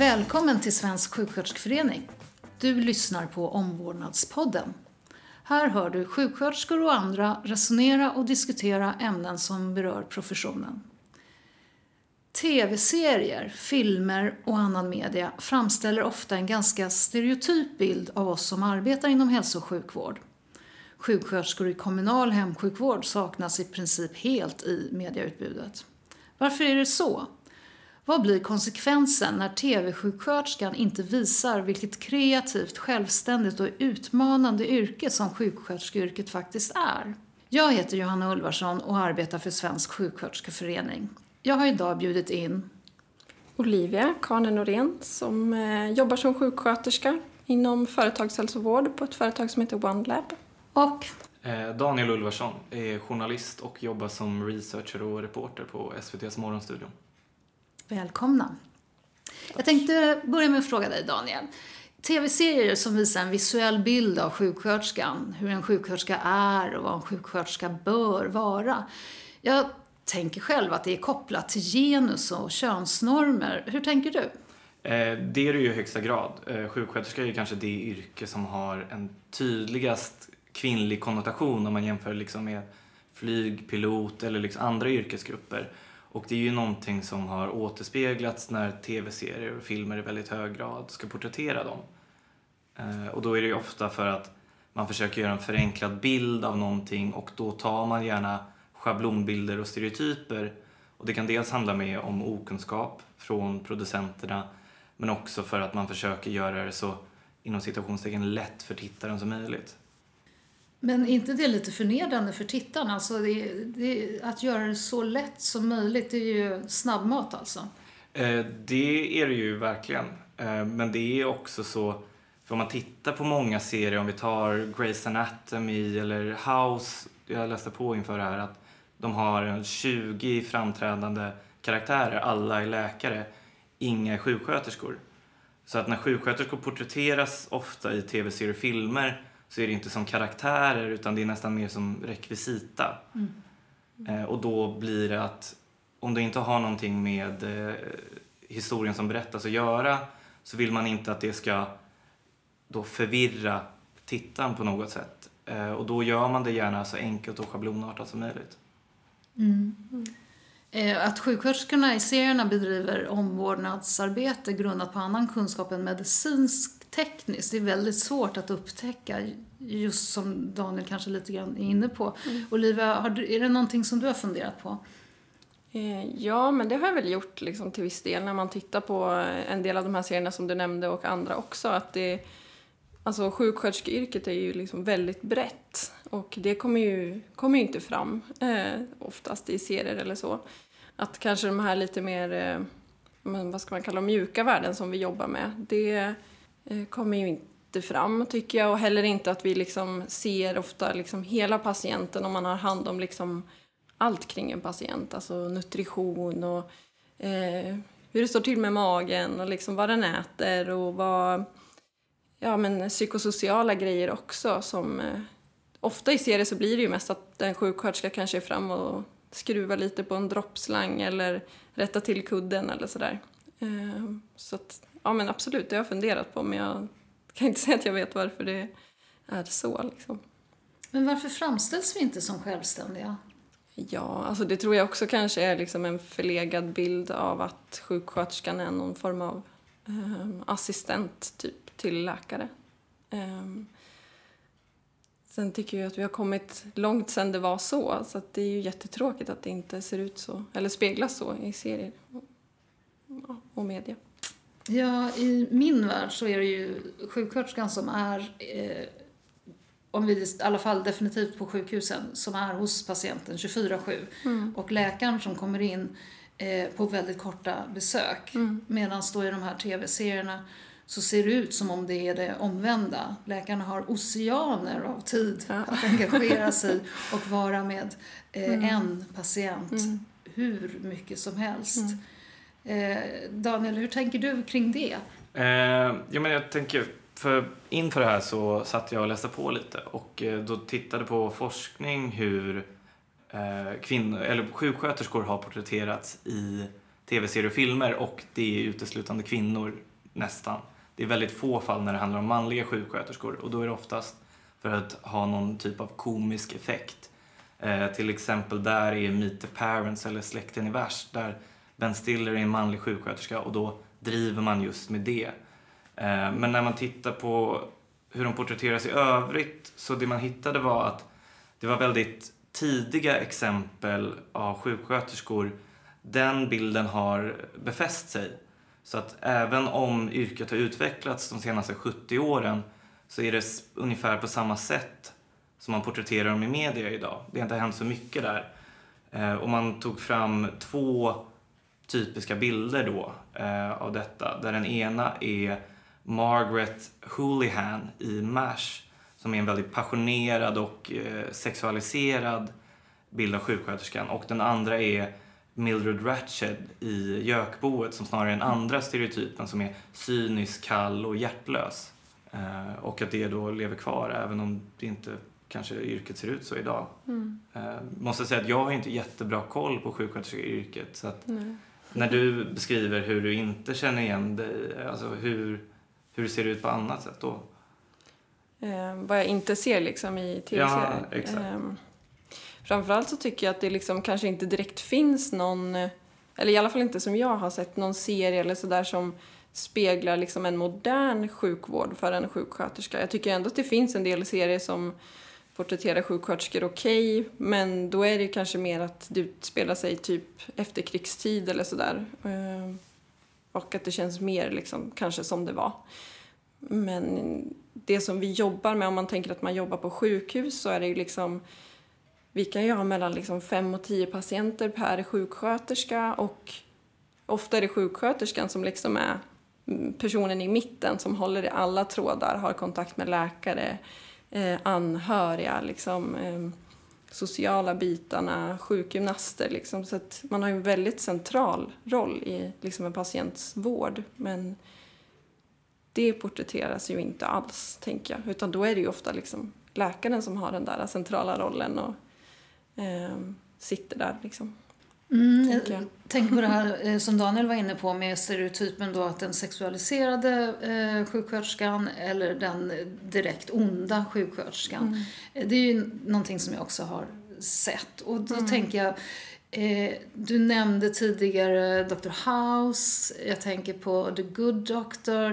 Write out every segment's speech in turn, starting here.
Välkommen till Svensk sjuksköterskeförening. Du lyssnar på Omvårdnadspodden. Här hör du sjuksköterskor och andra resonera och diskutera ämnen som berör professionen. TV-serier, filmer och annan media framställer ofta en ganska stereotyp bild av oss som arbetar inom hälso och sjukvård. Sjuksköterskor i kommunal hemsjukvård saknas i princip helt i medieutbudet. Varför är det så? Vad blir konsekvensen när TV-sjuksköterskan inte visar vilket kreativt, självständigt och utmanande yrke som sjuksköterskeyrket faktiskt är? Jag heter Johanna Ulvarsson och arbetar för Svensk sjuksköterskeförening. Jag har idag bjudit in Olivia Kane Norén som eh, jobbar som sjuksköterska inom företagshälsovård på ett företag som heter OneLab. Och eh, Daniel Ulvarsson är journalist och jobbar som researcher och reporter på SVTs Morgonstudion. Välkomna. Jag tänkte börja med att fråga dig Daniel. TV-serier som visar en visuell bild av sjuksköterskan, hur en sjuksköterska är och vad en sjuksköterska bör vara. Jag tänker själv att det är kopplat till genus och könsnormer. Hur tänker du? Eh, det är det ju i högsta grad. Eh, sjuksköterska är ju kanske det yrke som har en tydligast kvinnlig konnotation om man jämför liksom med flygpilot eller liksom andra yrkesgrupper. Och det är ju någonting som har återspeglats när tv-serier och filmer i väldigt hög grad ska porträttera dem. Eh, och då är det ju ofta för att man försöker göra en förenklad bild av någonting och då tar man gärna schablonbilder och stereotyper. Och det kan dels handla med om okunskap från producenterna men också för att man försöker göra det så inom citationstecken lätt för tittaren som möjligt. Men inte det lite förnedrande för tittarna? Alltså det, det, att göra det så lätt som möjligt, det är ju snabbmat alltså. Eh, det är det ju verkligen. Eh, men det är också så, för om man tittar på många serier, om vi tar Grey's Anatomy eller House, jag läste på inför det här att de har 20 framträdande karaktärer, alla är läkare, inga är sjuksköterskor. Så att när sjuksköterskor porträtteras ofta i tv-serier och filmer så är det inte som karaktärer utan det är nästan mer som rekvisita. Mm. Eh, och då blir det att om du inte har någonting med eh, historien som berättas att göra så vill man inte att det ska då förvirra tittaren på något sätt. Eh, och då gör man det gärna så enkelt och schablonartat som möjligt. Mm. Mm. Att sjuksköterskorna i serierna bedriver omvårdnadsarbete grundat på annan kunskap än medicinsk tekniskt. Det är väldigt svårt att upptäcka, just som Daniel kanske lite grann är inne på. Mm. Olivia, du, är det någonting som du har funderat på? Eh, ja, men det har jag väl gjort liksom, till viss del när man tittar på en del av de här serierna som du nämnde och andra också. Att det, alltså, sjuksköterskeyrket är ju liksom väldigt brett och det kommer ju, kommer ju inte fram eh, oftast i serier eller så. Att kanske de här lite mer, eh, vad ska man kalla mjuka värden som vi jobbar med, det Eh, kommer ju inte fram tycker jag och heller inte att vi liksom ser ofta liksom hela patienten om man har hand om liksom allt kring en patient, alltså nutrition och eh, hur det står till med magen och liksom vad den äter och vad, ja men psykosociala grejer också som eh, ofta i serier så blir det ju mest att en sjuksköterska kanske är fram och skruvar lite på en droppslang eller rättar till kudden eller sådär. Eh, så att ja men absolut, det har jag funderat på men jag kan inte säga att jag vet varför det är så. Liksom. Men varför framställs vi inte som självständiga? Ja, alltså det tror jag också kanske är liksom en förlegad bild av att sjuksköterskan är någon form av eh, assistent typ till läkare. Eh, sen tycker jag att vi har kommit långt sen det var så, så det är ju jättetråkigt att det inte ser ut så, eller speglas så i serier och, och media. Ja, i min värld så är det ju sjuksköterskan som är, eh, om vi i alla fall definitivt på sjukhusen, som är hos patienten 24-7. Mm. Och läkaren som kommer in eh, på väldigt korta besök. Mm. Medan då i de här tv-serierna så ser det ut som om det är det omvända. Läkarna har oceaner av tid ja. att engagera sig och vara med eh, mm. en patient mm. hur mycket som helst. Eh, Daniel, hur tänker du kring det? Eh, ja, men jag tänker, för inför det här så satt jag och läste på lite och eh, då tittade på forskning hur eh, kvinnor, eller sjuksköterskor har porträtterats i tv-serier och filmer och det är uteslutande kvinnor nästan. Det är väldigt få fall när det handlar om manliga sjuksköterskor och då är det oftast för att ha någon typ av komisk effekt. Eh, till exempel där är Meet the Parents eller Släkten är värst där Ben Stiller är en manlig sjuksköterska och då driver man just med det. Eh, men när man tittar på hur de porträtteras i övrigt så det man hittade var att det var väldigt tidiga exempel av sjuksköterskor. Den bilden har befäst sig. Så att även om yrket har utvecklats de senaste 70 åren så är det ungefär på samma sätt som man porträtterar dem i media idag. Det har inte hänt så mycket där. Eh, och man tog fram två typiska bilder då eh, av detta. Där den ena är Margaret Houlihan i MASH som är en väldigt passionerad och eh, sexualiserad bild av sjuksköterskan. Och den andra är Mildred Ratched i Gökboet som snarare är den andra stereotypen som är cynisk, kall och hjärtlös. Eh, och att det då lever kvar även om det inte kanske yrket ser ut så idag. Mm. Eh, måste säga att jag har inte jättebra koll på sjuksköterskeyrket så att Nej. När du beskriver hur du inte känner igen dig, alltså hur, hur ser det ut på annat sätt då? Eh, vad jag inte ser liksom i tv-serier. Ja, exakt. Eh, framförallt så tycker jag att det liksom kanske inte direkt finns någon, eller i alla fall inte som jag har sett, någon serie eller sådär som speglar liksom en modern sjukvård för en sjuksköterska. Jag tycker ändå att det finns en del serier som porträttera sjuksköterskor okej, okay, men då är det kanske mer att det utspelar sig typ efterkrigstid eller sådär. Ehm, och att det känns mer liksom kanske som det var. Men det som vi jobbar med, om man tänker att man jobbar på sjukhus, så är det ju liksom vi kan ju ha mellan liksom fem och tio patienter per sjuksköterska och ofta är det sjuksköterskan som liksom är personen i mitten som håller i alla trådar, har kontakt med läkare, eh, anhöriga, liksom, eh, sociala bitarna, sjukgymnaster. Liksom, så att man har en väldigt central roll i liksom, en patients vård. Men det porträtteras ju inte alls, tänker jag. Utan då är det ju ofta liksom läkaren som har den där centrala rollen och eh, sitter där. Liksom. Mm, jag, tänker på det här eh, som Daniel var inne på med stereotypen då att den sexualiserade eh, sjuksköterskan eller den direkt onda sjuksköterskan. Mm. Eh, det är ju någonting som jag också har sett. Och då mm. tänker jag, eh, du nämnde tidigare Dr. House, jag tänker på The Good Doctor.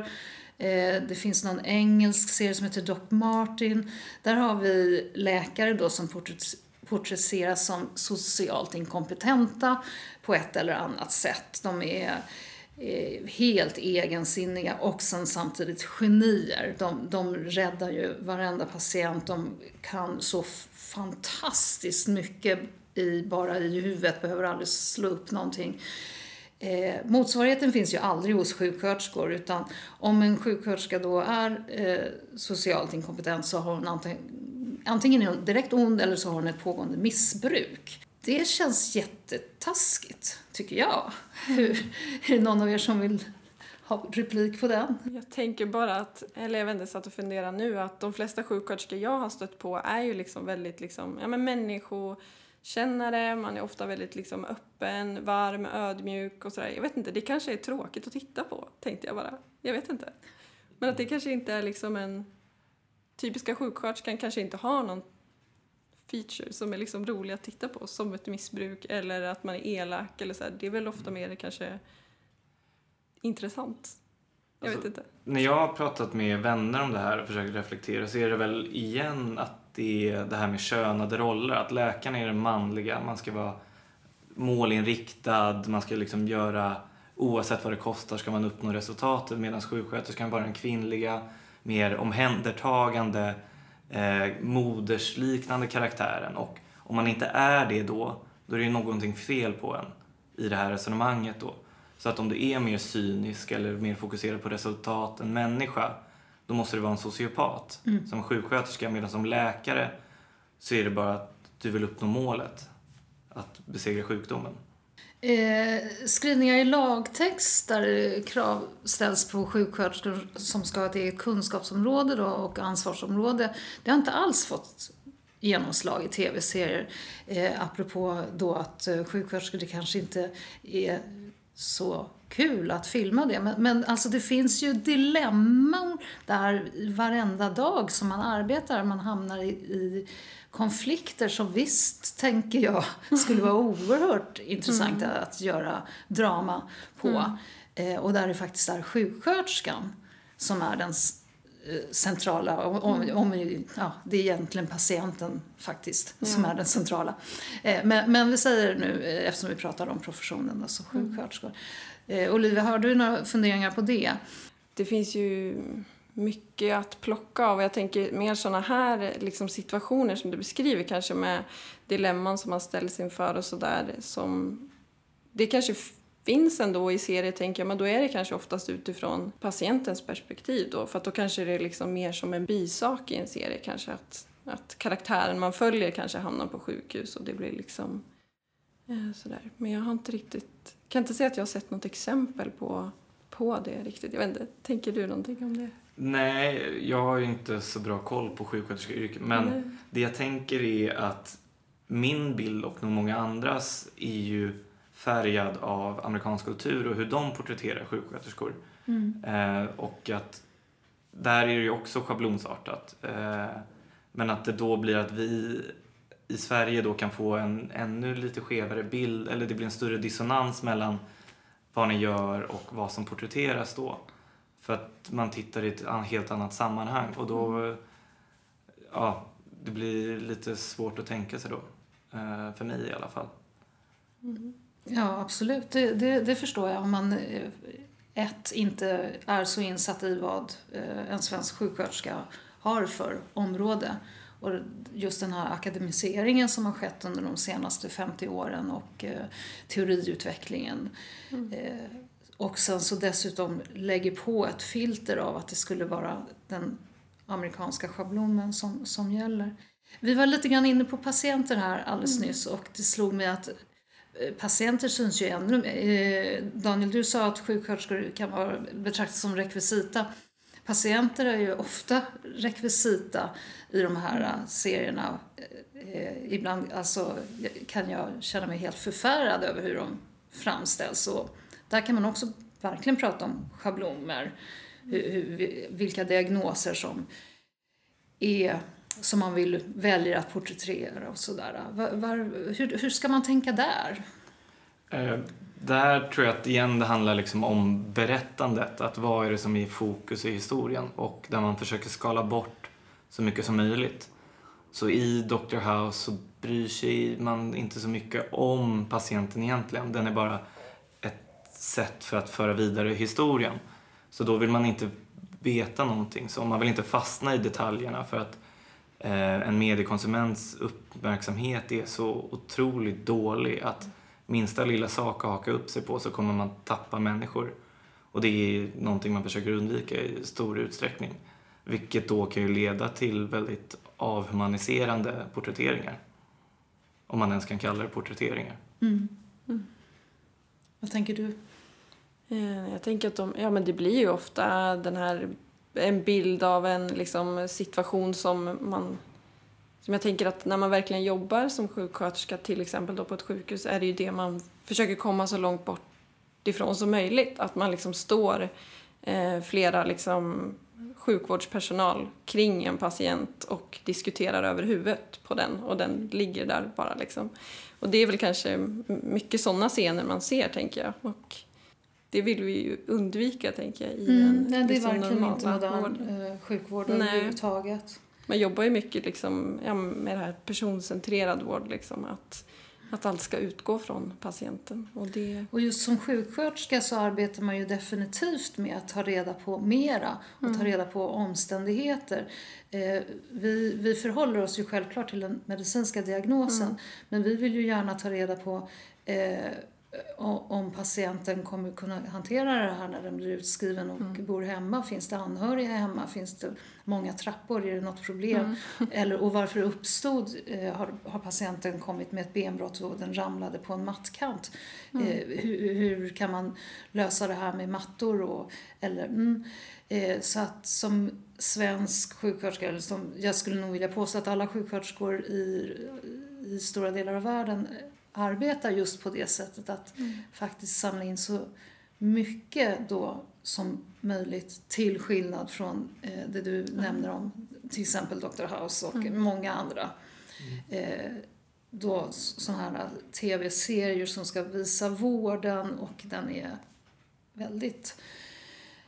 Eh, det finns någon engelsk serie som heter Doc Martin. Där har vi läkare då som porträtteras porträtteras som socialt inkompetenta på ett eller annat sätt. De är eh, helt egensinniga och sen samtidigt genier. De, de räddar ju varenda patient. De kan så fantastiskt mycket i, bara i huvudet, behöver aldrig slå upp någonting. Eh, motsvarigheten finns ju aldrig hos sjuksköterskor utan om en sjuksköterska då är eh, socialt inkompetent så har hon antingen, antingen är hon direkt ond eller så har hon ett pågående missbruk. Det känns jättetaskigt, tycker jag. Hur, är det någon av er som vill ha replik på den? Jag tänker bara att, eller jag vet inte, satt och funderade nu, att de flesta sjuksköterskor jag har stött på är ju liksom väldigt liksom, ja men människokännare. man är ofta väldigt liksom öppen, varm, ödmjuk och sådär. Jag vet inte, det kanske är tråkigt att titta på, tänkte jag bara. Jag vet inte. Men att det kanske inte är liksom en... Typiska sjuksköterskan kanske inte har någon feature som är liksom rolig att titta på, som ett missbruk eller att man är elak eller så här. Det är väl ofta mer kanske intressant. Jag alltså, vet inte. När jag har pratat med vänner om det här och försökt reflektera så är det väl igen att det är det här med könade roller. Att läkaren är den manliga, man ska vara målinriktad, man ska liksom göra oavsett vad det kostar ska man uppnå resultatet medan sjuksköterskan var den kvinnliga, mer omhändertagande, eh, modersliknande karaktären. Och om man inte är det då, då är det ju någonting fel på en i det här resonemanget då. Så att om du är mer cynisk eller mer fokuserad på resultat än människa, då måste du vara en sociopat. Mm. Som sjuksköterska, medan som läkare så är det bara att du vill uppnå målet, att besegra sjukdomen. Eh, skrivningar i lagtext där krav ställs på sjuksköterskor som ska ha ett eget kunskapsområde då och ansvarsområde, det har inte alls fått genomslag i tv-serier. Eh, apropå då att eh, sjuksköterskor det kanske inte är så kul att filma det. Men, men alltså det finns ju dilemman där varenda dag som man arbetar. Man hamnar i, i konflikter som visst, tänker jag, skulle vara oerhört intressant mm. att göra drama på. Mm. Eh, och där det faktiskt är sjuksköterskan som är den eh, centrala, om, mm. om, ja, det är egentligen patienten faktiskt ja. som är den centrala. Eh, men, men, vi säger nu, eh, eftersom vi pratar om professionen, alltså sjuksköterskor. Eh, Olivia, har du några funderingar på det? Det finns ju mycket att plocka av. Jag tänker mer sådana här liksom, situationer som du beskriver kanske med dilemman som man ställs inför och sådär det kanske finns ändå i serier tänker jag, men då är det kanske oftast utifrån patientens perspektiv då, för att då kanske det är liksom mer som en bisak i en serie kanske att, att karaktären man följer kanske hamnar på sjukhus och det blir liksom eh, sådär. Men jag har inte riktigt, kan inte säga att jag har sett något exempel på, på det riktigt. Jag vet inte, tänker du någonting om det? Nej, jag har ju inte så bra koll på sjuksköterskeyrket. Men Nej. det jag tänker är att min bild och nog många andras är ju färgad av amerikansk kultur och hur de porträtterar sjuksköterskor. Mm. Eh, och att där är det ju också schablonsartat. Eh, men att det då blir att vi i Sverige då kan få en ännu lite skevare bild, eller det blir en större dissonans mellan vad ni gör och vad som porträtteras då. För att man tittar i ett helt annat sammanhang och då, mm. ja, det blir lite svårt att tänka sig då. Eh, för mig i alla fall. Mm. Ja, absolut. Det, det, det, förstår jag. Om man eh, ett, inte är så insatt i vad eh, en svensk sjuksköterska har för område. Och just den här akademiseringen som har skett under de senaste 50 åren och teoriutvecklingen. Mm och sen så dessutom lägger på ett filter av att det skulle vara den amerikanska schablonen som, som gäller. Vi var lite grann inne på patienter här alldeles mm. nyss och det slog mig att eh, patienter syns ju ännu eh, Daniel, du sa att sjuksköterskor kan vara betraktas som rekvisita. Patienter är ju ofta rekvisita i de här mm. serierna. Ibland alltså, kan jag känna mig helt förfärad över hur de framställs. Och där kan man också verkligen prata om schabloner, hur, hur, vilka diagnoser som är som man vill välja att porträttera och sådär. Var, var, hur, hur ska man tänka där? Eh, där tror jag att igen det handlar liksom om berättandet, att vad är det som är i fokus i historien och där man försöker skala bort så mycket som möjligt. Så i Dr. House så bryr sig man inte så mycket om patienten egentligen, den är bara sätt för att föra vidare historien. Så då vill man inte veta någonting, så man vill inte fastna i detaljerna för att eh, en mediekonsuments uppmärksamhet är så otroligt dålig att minsta lilla sak att haka upp sig på så kommer man tappa människor. Och det är någonting man försöker undvika i stor utsträckning. Vilket då kan ju leda till väldigt avhumaniserande porträtteringar. Om man ens kan kalla det porträtteringar. Mm. Mm. Vad tänker du? Eh, jag tänker att de, ja, men det blir ju ofta den här, en bild av en liksom, situation som man som jag tänker att när man verkligen jobbar som sjuksköterska till exempel då på ett sjukhus är det ju det man försöker komma så långt bort ifrån som möjligt. Att man liksom står eh, flera liksom, sjukvårdspersonal kring en patient och diskuterar över huvudet på den och den ligger där bara liksom. Och det är väl kanske mycket sådana scener man ser tänker jag. Och det vill vi ju undvika, tänker jag. I mm, en, nej, det är liksom verkligen inte modern eh, sjukvård överhuvudtaget. Man jobbar ju mycket liksom, ja, med det här personcentrerad vård. Liksom, att, att allt ska utgå från patienten. Och, det... och just som sjuksköterska så arbetar man ju definitivt med att ta reda på mera och mm. ta reda på omständigheter. Eh, vi, vi förhåller oss ju självklart till den medicinska diagnosen mm. men vi vill ju gärna ta reda på eh, om patienten kommer kunna hantera det här när den blir utskriven och mm. bor hemma. Finns det anhöriga hemma? Finns det många trappor? Är det något problem? Mm. Eller, och varför uppstod? Eh, har, har, patienten kommit med ett benbrott och den ramlade på en mattkant? Mm. Eh, hur, hur, kan man lösa det här med mattor? Och, eller, mm, eh, så att som svensk sjuksköterska, eller som, jag skulle nog vilja påstå att alla sjuksköterskor i, i stora delar av världen arbetar just på det sättet att faktiskt samla in så mycket då som möjligt till skillnad från eh, det du nämner om till exempel Dr. House och många andra. Eh, då sådana här tv-serier som ska visa vården och den är väldigt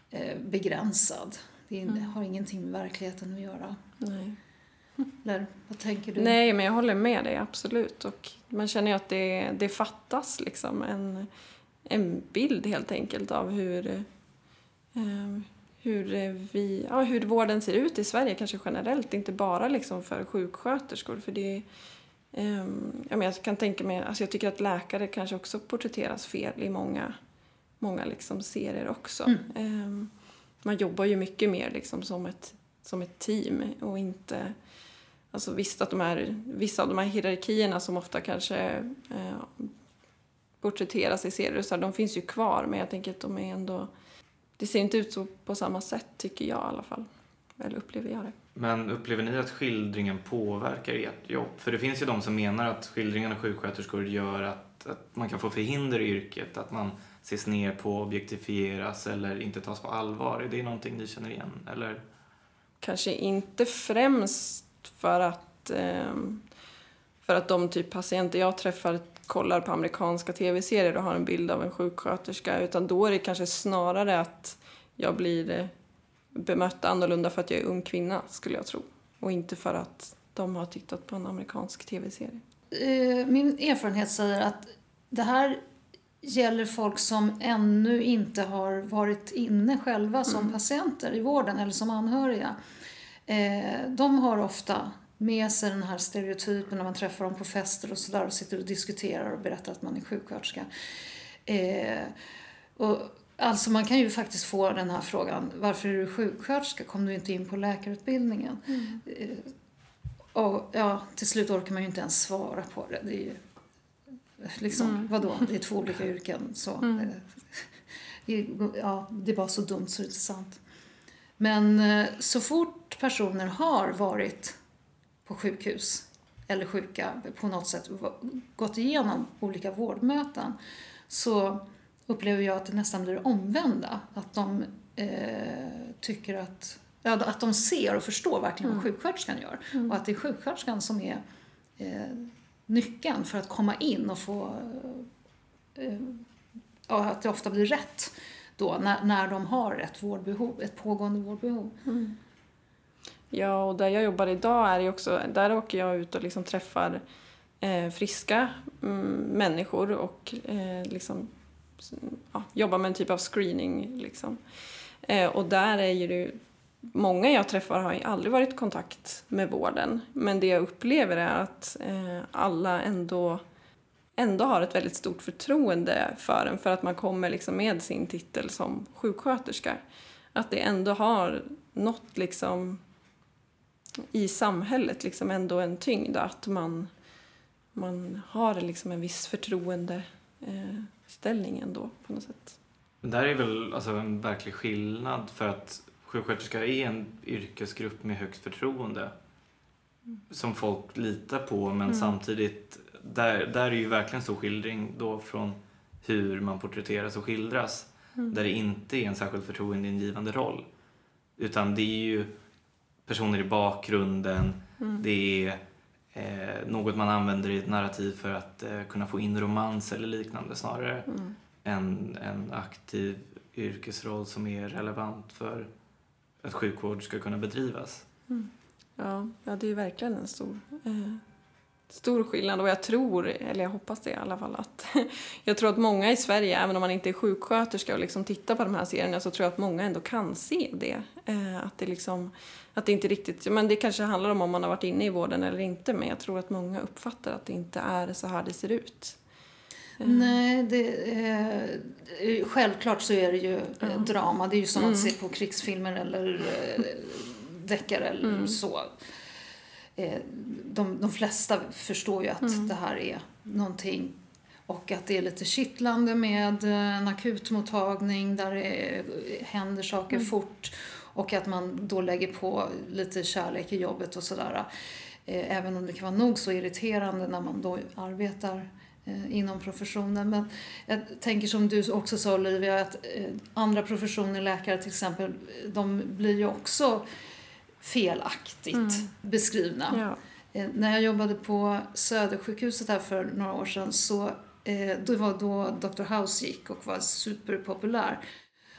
eh, begränsad. Det är, har ingenting med verkligheten att göra. Nej. Eller vad tänker du? Nej, men jag håller med dig absolut. Och man känner ju att det, det fattas liksom en, en bild helt enkelt av hur, eh, hur, vi, ja, hur vården ser ut i Sverige kanske generellt, inte bara liksom för sjuksköterskor. För det, eh, jag kan tänka mig, alltså jag tycker att läkare kanske också porträtteras fel i många, många liksom serier också. Eh, man jobbar ju mycket mer liksom som ett, som ett team och inte Alltså visst att de här, vissa av de här hierarkierna som ofta kanske eh, porträtteras i serier så här, de finns ju kvar men jag tänker att de är ändå... Det ser inte ut så på samma sätt tycker jag i alla fall. Eller upplever jag det. Men upplever ni att skildringen påverkar ert jobb? För det finns ju de som menar att skildringen av sjuksköterskor gör att, att man kan få förhinder i yrket, att man ses ner på, objektifieras eller inte tas på allvar. Är det någonting ni känner igen? Eller? Kanske inte främst för att, eh, för att de typ patienter jag träffar kollar på amerikanska tv-serier och har en bild av en sjuksköterska utan då är det kanske snarare att jag blir eh, bemött annorlunda för att jag är ung kvinna skulle jag tro och inte för att de har tittat på en amerikansk tv-serie. Eh, min erfarenhet säger att det här gäller folk som ännu inte har varit inne själva som Mm. patienter i vården eller som anhöriga. Eh, de har ofta med sig den här stereotypen när man träffar dem på fester och sådär och sitter och diskuterar och berättar att man är sjuksköterska. Eh, och, alltså man kan ju faktiskt få den här frågan, varför är du sjuksköterska? Kom du inte in på läkarutbildningen? Eh, och ja, till slut orkar man ju inte ens svara på det. Det är ju, liksom, Mm. vadå, det är två olika yrken. Så, Mm. eh, ja, det är bara så dumt så det är inte sant. Men eh, så fort personer har varit på sjukhus eller sjuka på något sätt, gått igenom olika vårdmöten så upplever jag att det nästan blir omvända. Att de eh, tycker att, ja, att de ser och förstår verkligen vad sjuksköterskan gör. Och att det är sjuksköterskan som är eh, nyckeln för att komma in och få eh, ja, att det ofta blir rätt då när, när de har ett vårdbehov, ett pågående vårdbehov. Mm. Ja, och där jag jobbar idag är det också, där åker jag ut och liksom träffar eh, friska mm, människor och eh, liksom, ja, jobbar med en typ av screening. Liksom. Eh, och där är ju det, många jag träffar har ju aldrig varit i kontakt med vården. Men det jag upplever är att eh, alla ändå, ändå har ett väldigt stort förtroende för en för att man kommer liksom med sin titel som sjuksköterska. Att det ändå har något liksom i samhället liksom ändå en tyngd att man, man har liksom en viss förtroendeställning eh, ändå på något sätt. Men där är väl alltså en verklig skillnad för att sjuksköterska är en yrkesgrupp med högt förtroende som folk litar på men samtidigt där, där är ju verkligen så skildring då från hur man porträtteras och skildras där det inte är en särskilt förtroendeingivande roll. Utan det är ju personer i bakgrunden. Det är eh, något man använder i ett narrativ för att eh, kunna få in romans eller liknande snarare en, en aktiv yrkesroll som är relevant för att sjukvård ska kunna bedrivas. Ja, ja det är verkligen en stor, eh, stor skillnad och jag tror, eller jag hoppas det i alla fall, att jag tror att många i Sverige, även om man inte är sjuksköterska och liksom tittar på de här serierna, så tror jag att många ändå kan se det. Eh, att det liksom, att det inte riktigt, men det kanske handlar om om man har varit inne i vården eller inte, men jag tror att många uppfattar att det inte är så här det ser ut. Nej, det, eh, självklart så är det ju eh, drama. Det är ju som att se på krigsfilmer eller eh, deckare eller så. Eh, de, de flesta förstår ju att det här är någonting och att det är lite kittlande med eh, en akutmottagning där det händer saker fort och att man då lägger på lite kärlek i jobbet och sådär. Eh, Även om det kan vara nog så irriterande när man då arbetar eh, inom professionen. Men jag tänker som du också sa Olivia, att eh, andra professioner, läkare till exempel, de blir ju också felaktigt Mm. beskrivna. Ja. Eh, när jag jobbade på Södersjukhuset här för några år sedan så eh, det var då Dr. House gick och var superpopulär.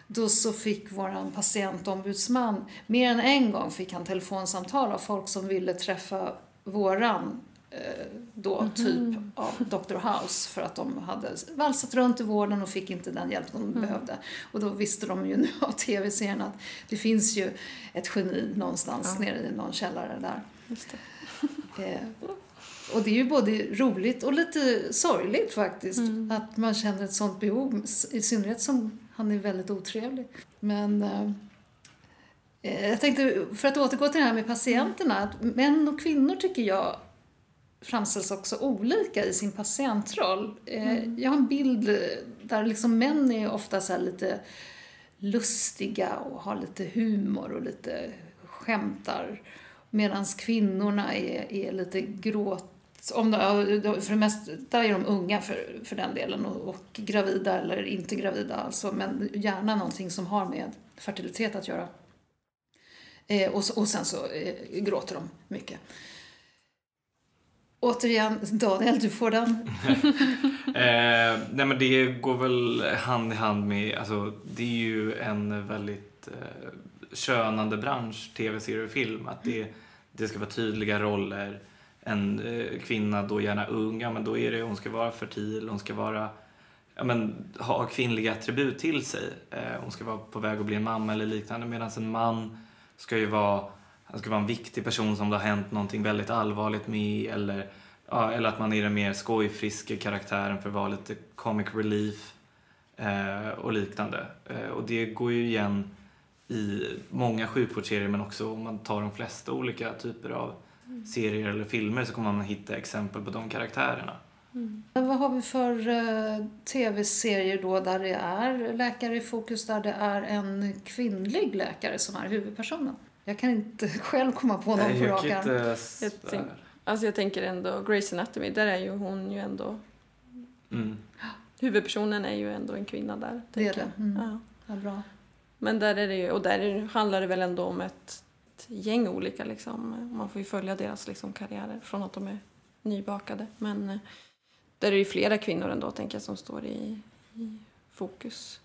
Då så fick våran patientombudsman, mer än en gång fick han telefonsamtal av folk som ville träffa våran då typ av Dr. House för att de hade valsat runt i vården och fick inte den hjälp de behövde. Och då visste de ju nu av tv-serien att det finns ju ett geni någonstans Ja. nere i någon källare där. Det. Eh, och det är ju både roligt och lite sorgligt faktiskt. Mm. Att man känner ett sånt behov. I synnerhet som han är väldigt otrevlig. Men eh, eh, jag tänkte, för att återgå till det här med patienterna. Att män och kvinnor tycker jag framställs också olika i sin patientroll. Eh, Jag har en bild där liksom män är ofta så lite lustiga och har lite humor och lite skämtar. Medan kvinnorna är, är lite gråt... Om de, för det mest, där är de unga för, för den delen och, och gravida eller inte gravida alltså. Men gärna någonting som har med fertilitet att göra. Eh, och, och sen så eh, gråter de mycket. Återigen, Daniel, du får den. Eh, nej men det går väl hand i hand med, alltså det är ju en väldigt eh, könande bransch, tv-serier och film. Att det, det ska vara tydliga roller. En eh, kvinna, då gärna ung, ja men då är det, hon ska vara fertil, hon ska vara, ja men ha kvinnliga attribut till sig. Eh, hon ska vara på väg att bli en mamma eller liknande. Medan en man ska ju vara, han ska vara en viktig person som det har hänt någonting väldigt allvarligt med eller Ja, eller att man är den mer skojfriske karaktären för att vara lite comic relief eh, och liknande. Eh, och det går ju igen i många sjukvårdsserier men också om man tar de flesta olika typer av serier eller filmer så kommer man hitta exempel på de karaktärerna. Mm. Men Vad har vi för eh, tv-serier då där det är läkare i fokus, där det är en kvinnlig läkare som är huvudpersonen? Jag kan inte själv komma på någon på rak arm. Jag tänk- Alltså jag tänker ändå Grey's Anatomy, där är ju hon ju ändå... Mm. Huvudpersonen är ju ändå en kvinna där. Det är det. Mm. Ja. Ja, bra. Men där är det ju, och där handlar det väl ändå om ett, ett gäng olika liksom. Man får ju följa deras liksom karriärer från att de är nybakade. Men eh, där är det ju flera kvinnor ändå tänker jag som står i, i fokus.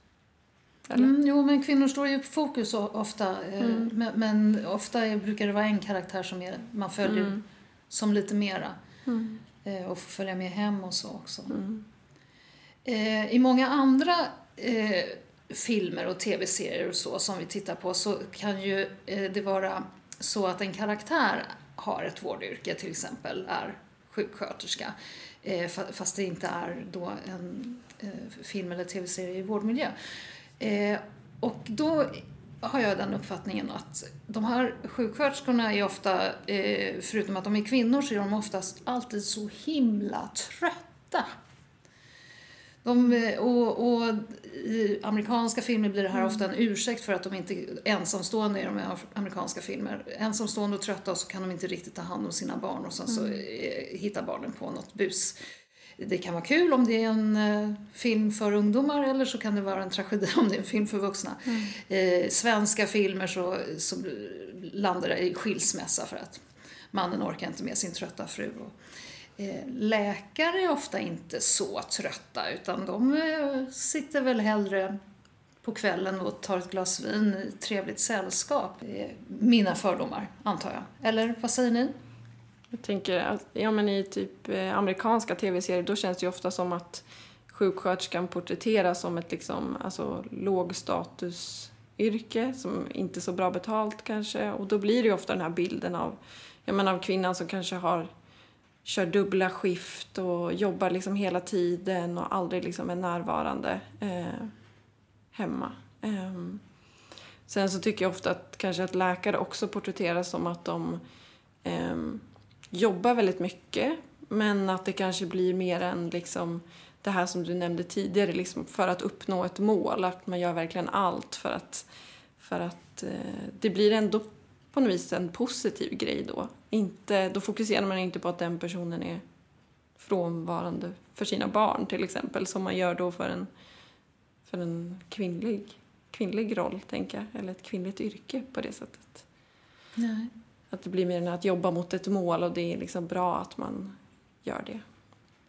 Mm, jo, men kvinnor står ju i fokus ofta. eh, Mm. Men, men ofta brukar det vara en karaktär som är, man följer Mm. som lite mera. Mm. eh, Och får följa med hem och så också. Mm. Eh, I många andra eh, filmer och tv-serier och så som vi tittar på så kan ju det vara så att en karaktär har ett vårdyrke, till exempel är sjuksköterska. Fa- fast det inte är då en film eller tv-serie i vårdmiljö. Eh, och då har jag den uppfattningen att de här sjuksköterskorna är ofta, eh, förutom att de är kvinnor, så är de oftast alltid så himla trötta. De, eh, och, och I amerikanska filmer blir det här ofta en ursäkt för att de inte är ensamstående i de här amerikanska filmer. Ensamstående och trötta och så kan de inte riktigt ta hand om sina barn och sen så eh, hittar barnen på något bus. Det kan vara kul om det är en eh, film för ungdomar eller så kan det vara en tragedi om det är en film för vuxna. Eh, svenska filmer så, så landar det i skilsmässa för att mannen orkar inte med sin trötta fru. Och, Eh, Läkare är ofta inte så trötta utan de eh, sitter väl hellre på kvällen och tar ett glas vin i trevligt sällskap. Mina fördomar, antar jag. Eller vad säger ni? Jag tänker att ja, men i typ eh, amerikanska tv-serier då känns det ju ofta som att sjuksköterskan porträtteras som ett liksom, alltså, lågstatusyrke som inte är så bra betalt kanske. Och då blir det ju ofta den här bilden av, jag menar, av kvinnan som kanske har kör dubbla skift och jobbar liksom hela tiden och aldrig liksom är närvarande eh, hemma. Eh, sen så tycker jag ofta att kanske att läkare också porträtteras som att de eh, jobbar väldigt mycket men att det kanske blir mer än liksom det här som du nämnde tidigare, liksom för att uppnå ett mål. Att man gör verkligen allt för att, för att eh, det blir ändå på något vis en positiv grej då. Inte, då fokuserar man inte på att den personen är frånvarande för sina barn till exempel som man gör då för en, för en kvinnlig, kvinnlig roll, tänker jag, eller ett kvinnligt yrke på det sättet. Nej. Att det blir mer än att jobba mot ett mål och det är liksom bra att man gör det.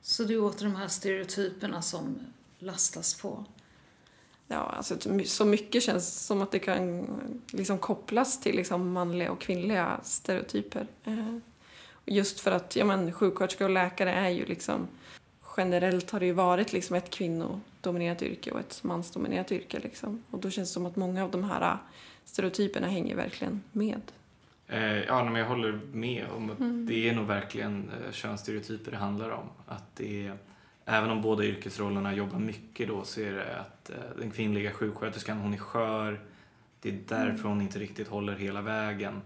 Så det är åter de här stereotyperna som lastas på? Ja, alltså så mycket känns som att det kan liksom kopplas till liksom manliga och kvinnliga stereotyper. Eh, just för att ja, men, sjuksköterska och läkare är ju liksom generellt har det ju varit liksom ett kvinnodominerat yrke och ett mansdominerat yrke. Liksom. Och då känns det som att många av de här stereotyperna hänger verkligen med. Eh, ja, men jag håller med om att mm. det är nog verkligen eh, könsstereotyper det handlar om. Att det är, även om båda yrkesrollerna jobbar mycket då så är det att eh, den kvinnliga sjuksköterskan, hon är skör. Det är därför mm. hon inte riktigt håller hela vägen.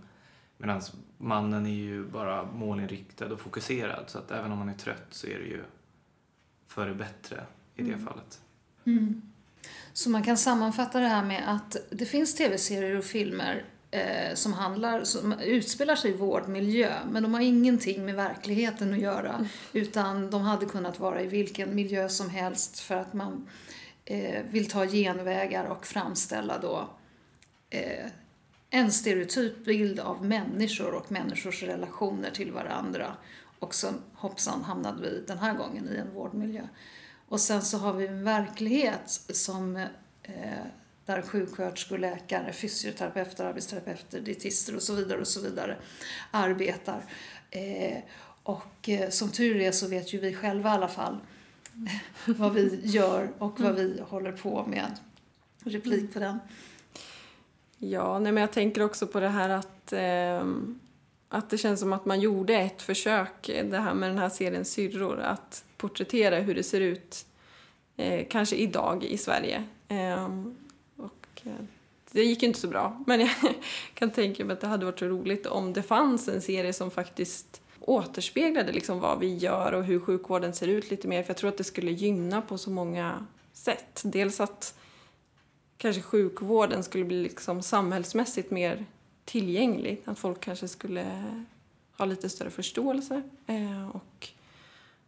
Medan mannen är ju bara målinriktad och fokuserad. Så att även om man är trött så är det ju för det bättre i det mm. fallet. Mm. Så man kan sammanfatta det här med att det finns tv-serier och filmer eh, som, handlar, som utspelar sig i vårdmiljö men de har ingenting med verkligheten att göra mm. utan de hade kunnat vara i vilken miljö som helst för att man eh, vill ta genvägar och framställa då eh, en stereotyp bild av människor och människors relationer till varandra. Och så hoppsan hamnade vi den här gången i en vårdmiljö. Och sen så har vi en verklighet som eh, där sjuksköterskor, läkare, fysioterapeuter, arbetsterapeuter, dietister och så vidare och så vidare arbetar. Eh, och eh, som tur är så vet ju vi själva i alla fall vad vi gör och vad vi håller på med. Replik på den. Ja, nej, men jag tänker också på det här att, eh, att det känns som att man gjorde ett försök, det här med den här serien Syrror, att porträttera hur det ser ut eh, kanske idag i Sverige. Eh, eh, det gick inte så bra, men jag kan tänka mig att det hade varit så roligt om det fanns en serie som faktiskt återspeglade liksom vad vi gör och hur sjukvården ser ut lite mer. För jag tror att det skulle gynna på så många sätt. Dels att kanske sjukvården skulle bli liksom samhällsmässigt mer tillgänglig. Att folk kanske skulle ha lite större förståelse eh, och,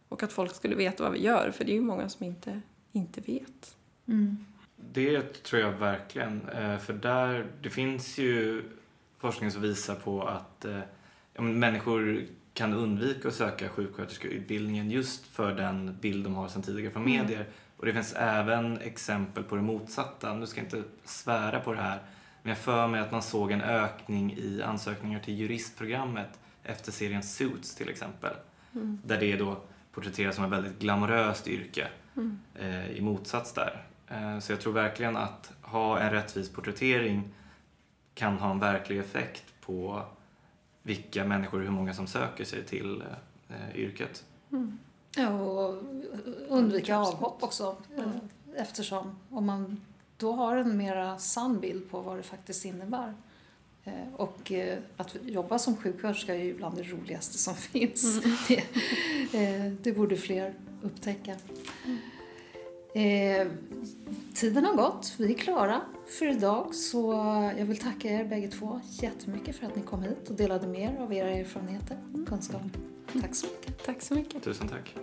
och att folk skulle veta vad vi gör, för det är ju många som inte, inte vet. Mm. Det tror jag verkligen, eh, för där, det finns ju forskning som visar på att eh, ja, människor kan undvika att söka sjuksköterskeutbildningen just för den bild de har sedan tidigare från mm. medier. Och det finns även exempel på det motsatta. Nu ska jag inte svära på det här, men jag för mig att man såg en ökning i ansökningar till juristprogrammet efter serien Suits till exempel. Mm. Där det då porträtteras som ett väldigt glamoröst yrke mm. eh, i motsats där. Eh, så jag tror verkligen att ha en rättvis porträttering kan ha en verklig effekt på vilka människor, hur många som söker sig till eh, yrket. Mm. Ja, och undvika avhopp också. Mm. Eftersom om man då har en mera sann bild på vad det faktiskt innebär. Eh, och att jobba som sjuksköterska är ju bland det roligaste som finns. Mm. Det, det, borde fler upptäcka. Eh, tiden har gått, vi är klara för idag så jag vill tacka er bägge två jättemycket för att ni kom hit och delade med er av era erfarenheter och kunskap. Tack så mycket. Tack så mycket. Tusen tack.